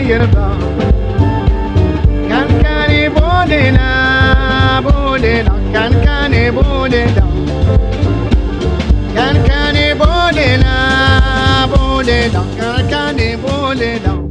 yerba kan kan e bode na bode na kan kan e bode da kan kan e bode na bode da kan kan e bode da